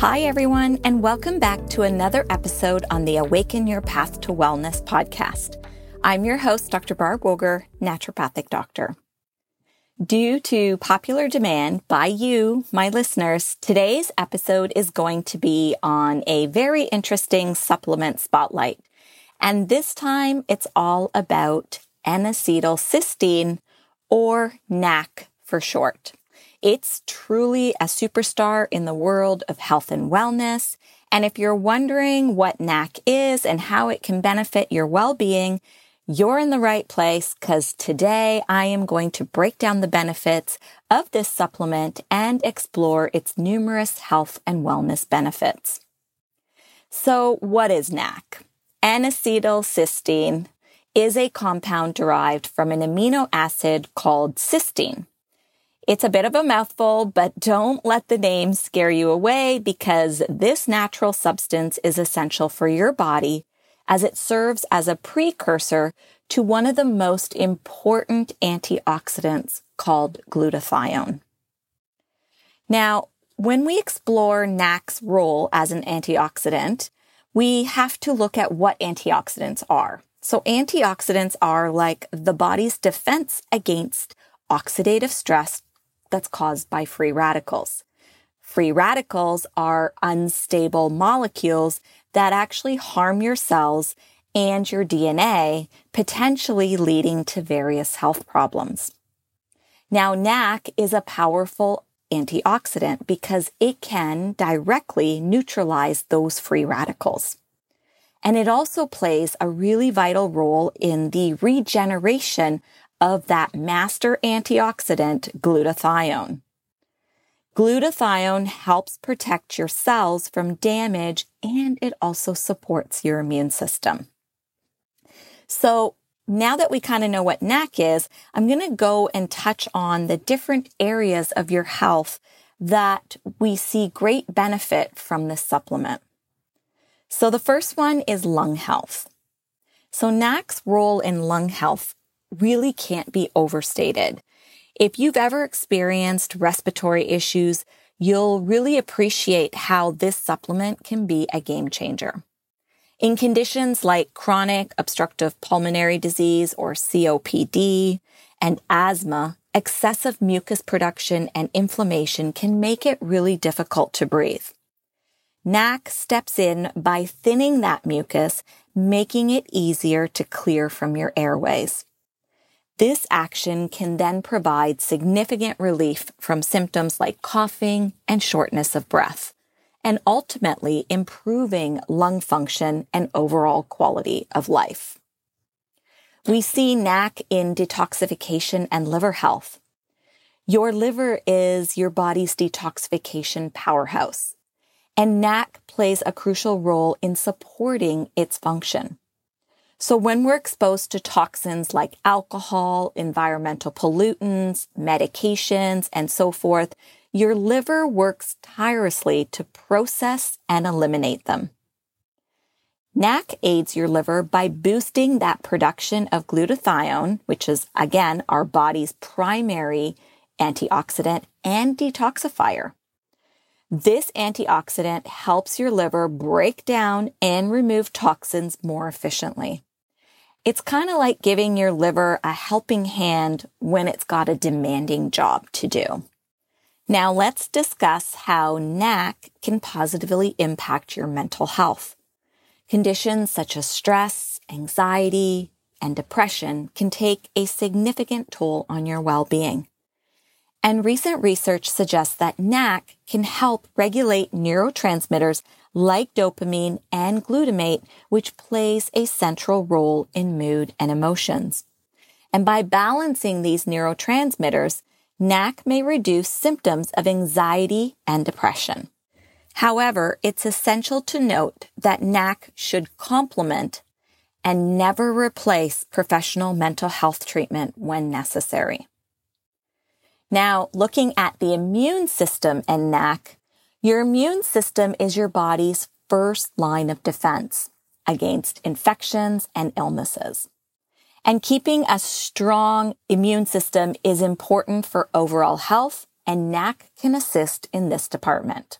Hi, everyone, and welcome back to another episode on the Awaken Your Path to Wellness podcast. I'm your host, Dr. Barb Woegerer, naturopathic doctor. Due to popular demand by you, my listeners, today's episode is going to be on a very interesting supplement spotlight. And this time it's all about N-acetylcysteine or NAC for short. It's truly a superstar in the world of health and wellness. And if you're wondering what NAC is and how it can benefit your well-being, you're in the right place because today I am going to break down the benefits of this supplement and explore its numerous health and wellness benefits. So what is NAC? N-acetylcysteine is a compound derived from an amino acid called cysteine. It's a bit of a mouthful, but don't let the name scare you away because this natural substance is essential for your body as it serves as a precursor to one of the most important antioxidants called glutathione. Now, when we explore NAC's role as an antioxidant, we have to look at what antioxidants are. So antioxidants are like the body's defense against oxidative stress that's caused by free radicals. Free radicals are unstable molecules that actually harm your cells and your DNA, potentially leading to various health problems. Now, NAC is a powerful antioxidant because it can directly neutralize those free radicals. And it also plays a really vital role in the regeneration of that master antioxidant, glutathione. Glutathione helps protect your cells from damage and it also supports your immune system. So now that we kind of know what NAC is, I'm going to go and touch on the different areas of your health that we see great benefit from this supplement. So the first one is lung health. So NAC's role in lung health really can't be overstated. If you've ever experienced respiratory issues, you'll really appreciate how this supplement can be a game changer. In conditions like chronic obstructive pulmonary disease or COPD and asthma, excessive mucus production and inflammation can make it really difficult to breathe. NAC steps in by thinning that mucus, making it easier to clear from your airways. This action can then provide significant relief from symptoms like coughing and shortness of breath, and ultimately improving lung function and overall quality of life. We see NAC in detoxification and liver health. Your liver is your body's detoxification powerhouse, and NAC plays a crucial role in supporting its function. So when we're exposed to toxins like alcohol, environmental pollutants, medications, and so forth, your liver works tirelessly to process and eliminate them. NAC aids your liver by boosting that production of glutathione, which is again our body's primary antioxidant and detoxifier. This antioxidant helps your liver break down and remove toxins more efficiently. It's kind of like giving your liver a helping hand when it's got a demanding job to do. Now let's discuss how NAC can positively impact your mental health. Conditions such as stress, anxiety, and depression can take a significant toll on your well-being. And recent research suggests that NAC can help regulate neurotransmitters like dopamine and glutamate, which plays a central role in mood and emotions. And by balancing these neurotransmitters, NAC may reduce symptoms of anxiety and depression. However, it's essential to note that NAC should complement and never replace professional mental health treatment when necessary. Now, looking at the immune system and NAC, your immune system is your body's first line of defense against infections and illnesses. And keeping a strong immune system is important for overall health, and NAC can assist in this department.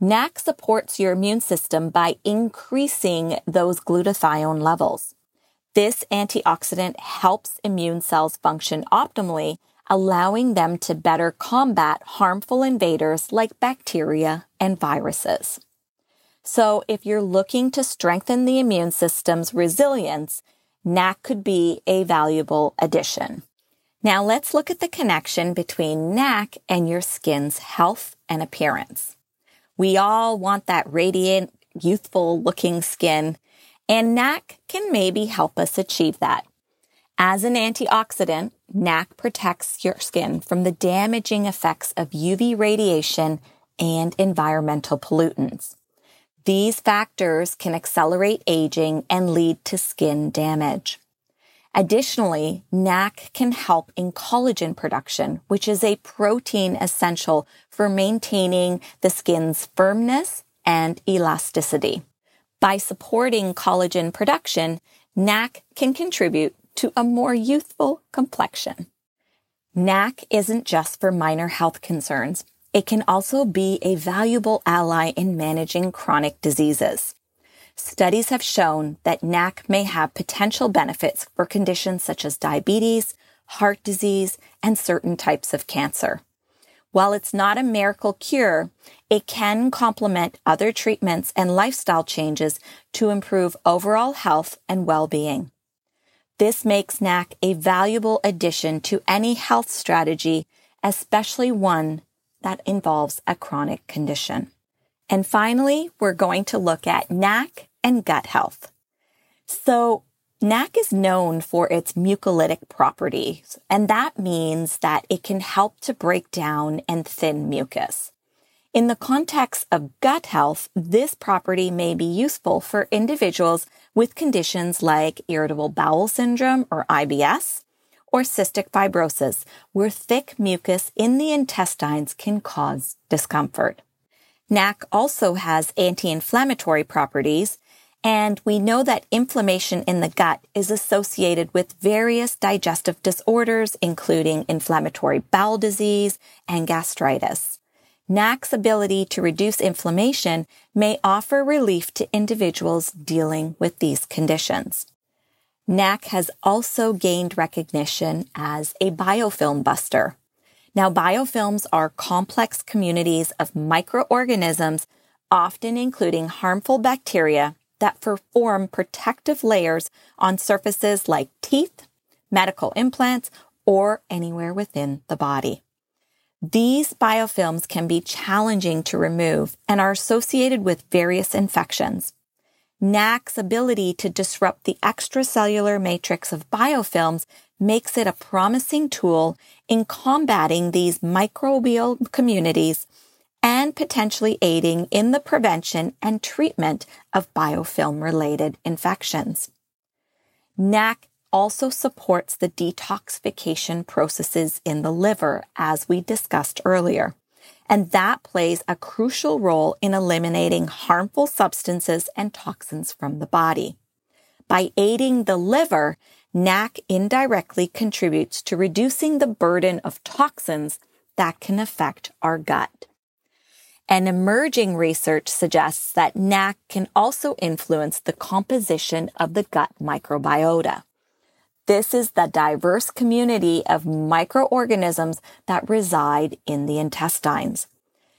NAC supports your immune system by increasing those glutathione levels. This antioxidant helps immune cells function optimally, allowing them to better combat harmful invaders like bacteria and viruses. So if you're looking to strengthen the immune system's resilience, NAC could be a valuable addition. Now let's look at the connection between NAC and your skin's health and appearance. We all want that radiant, youthful looking skin, and NAC can maybe help us achieve that. As an antioxidant, NAC protects your skin from the damaging effects of UV radiation and environmental pollutants. These factors can accelerate aging and lead to skin damage. Additionally, NAC can help in collagen production, which is a protein essential for maintaining the skin's firmness and elasticity. By supporting collagen production, NAC can contribute to a more youthful complexion. NAC isn't just for minor health concerns. It can also be a valuable ally in managing chronic diseases. Studies have shown that NAC may have potential benefits for conditions such as diabetes, heart disease, and certain types of cancer. While it's not a miracle cure, it can complement other treatments and lifestyle changes to improve overall health and well-being. This makes NAC a valuable addition to any health strategy, especially one that involves a chronic condition. And finally, we're going to look at NAC and gut health. So NAC is known for its mucolytic properties, and that means that it can help to break down and thin mucus. In the context of gut health, this property may be useful for individuals with conditions like irritable bowel syndrome or IBS or cystic fibrosis, where thick mucus in the intestines can cause discomfort. NAC also has anti-inflammatory properties and we know that inflammation in the gut is associated with various digestive disorders, including inflammatory bowel disease and gastritis. NAC's ability to reduce inflammation may offer relief to individuals dealing with these conditions. NAC has also gained recognition as a biofilm buster. Now, biofilms are complex communities of microorganisms, often including harmful bacteria that form protective layers on surfaces like teeth, medical implants, or anywhere within the body. These biofilms can be challenging to remove and are associated with various infections. NAC's ability to disrupt the extracellular matrix of biofilms makes it a promising tool in combating these microbial communities and potentially aiding in the prevention and treatment of biofilm related infections. NAC also supports the detoxification processes in the liver, as we discussed earlier. And that plays a crucial role in eliminating harmful substances and toxins from the body. By aiding the liver, NAC indirectly contributes to reducing the burden of toxins that can affect our gut. And emerging research suggests that NAC can also influence the composition of the gut microbiota. This is the diverse community of microorganisms that reside in the intestines.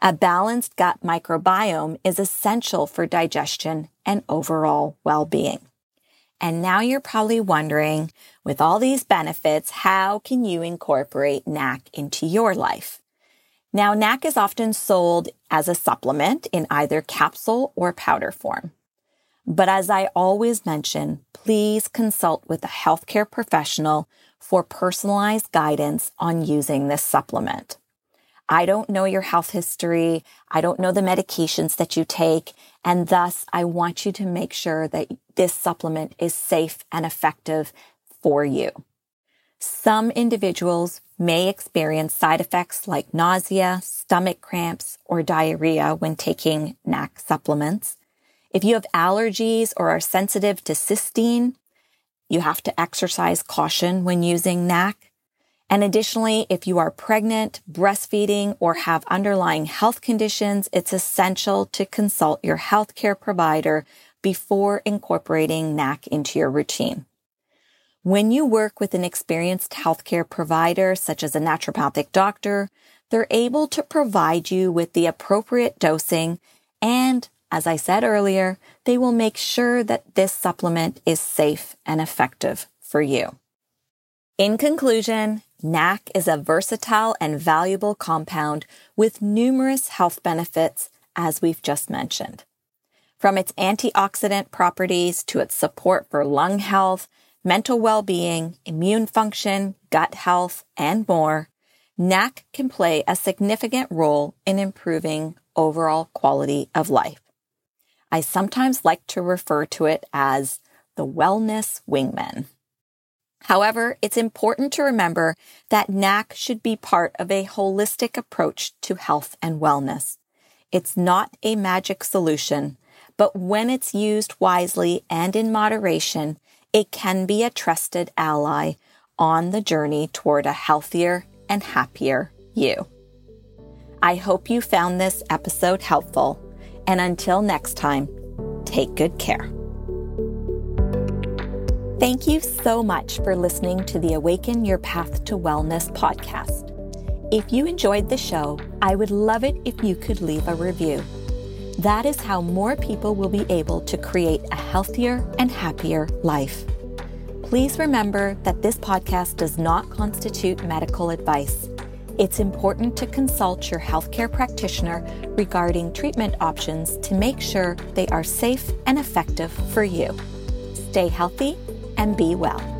A balanced gut microbiome is essential for digestion and overall well-being. And now you're probably wondering, with all these benefits, how can you incorporate NAC into your life? Now, NAC is often sold as a supplement in either capsule or powder form. But as I always mention, please consult with a healthcare professional for personalized guidance on using this supplement. I don't know your health history. I don't know the medications that you take. And thus I want you to make sure that this supplement is safe and effective for you. Some individuals may experience side effects like nausea, stomach cramps, or diarrhea when taking NAC supplements. If you have allergies or are sensitive to cysteine, you have to exercise caution when using NAC. And additionally, if you are pregnant, breastfeeding, or have underlying health conditions, it's essential to consult your healthcare provider before incorporating NAC into your routine. When you work with an experienced healthcare provider, such as a naturopathic doctor, they're able to provide you with the appropriate dosing. And as I said earlier, they will make sure that this supplement is safe and effective for you. In conclusion, NAC is a versatile and valuable compound with numerous health benefits, as we've just mentioned. From its antioxidant properties to its support for lung health, mental well-being, immune function, gut health, and more, NAC can play a significant role in improving overall quality of life. I sometimes like to refer to it as the wellness wingman. However, it's important to remember that NAC should be part of a holistic approach to health and wellness. It's not a magic solution, but when it's used wisely and in moderation, it can be a trusted ally on the journey toward a healthier and happier you. I hope you found this episode helpful, and until next time, take good care. Thank you so much for listening to the Awaken Your Path to Wellness podcast. If you enjoyed the show, I would love it if you could leave a review. That is how more people will be able to create a healthier and happier life. Please remember that this podcast does not constitute medical advice. It's important to consult your healthcare practitioner regarding treatment options to make sure they are safe and effective for you. Stay healthy and be well.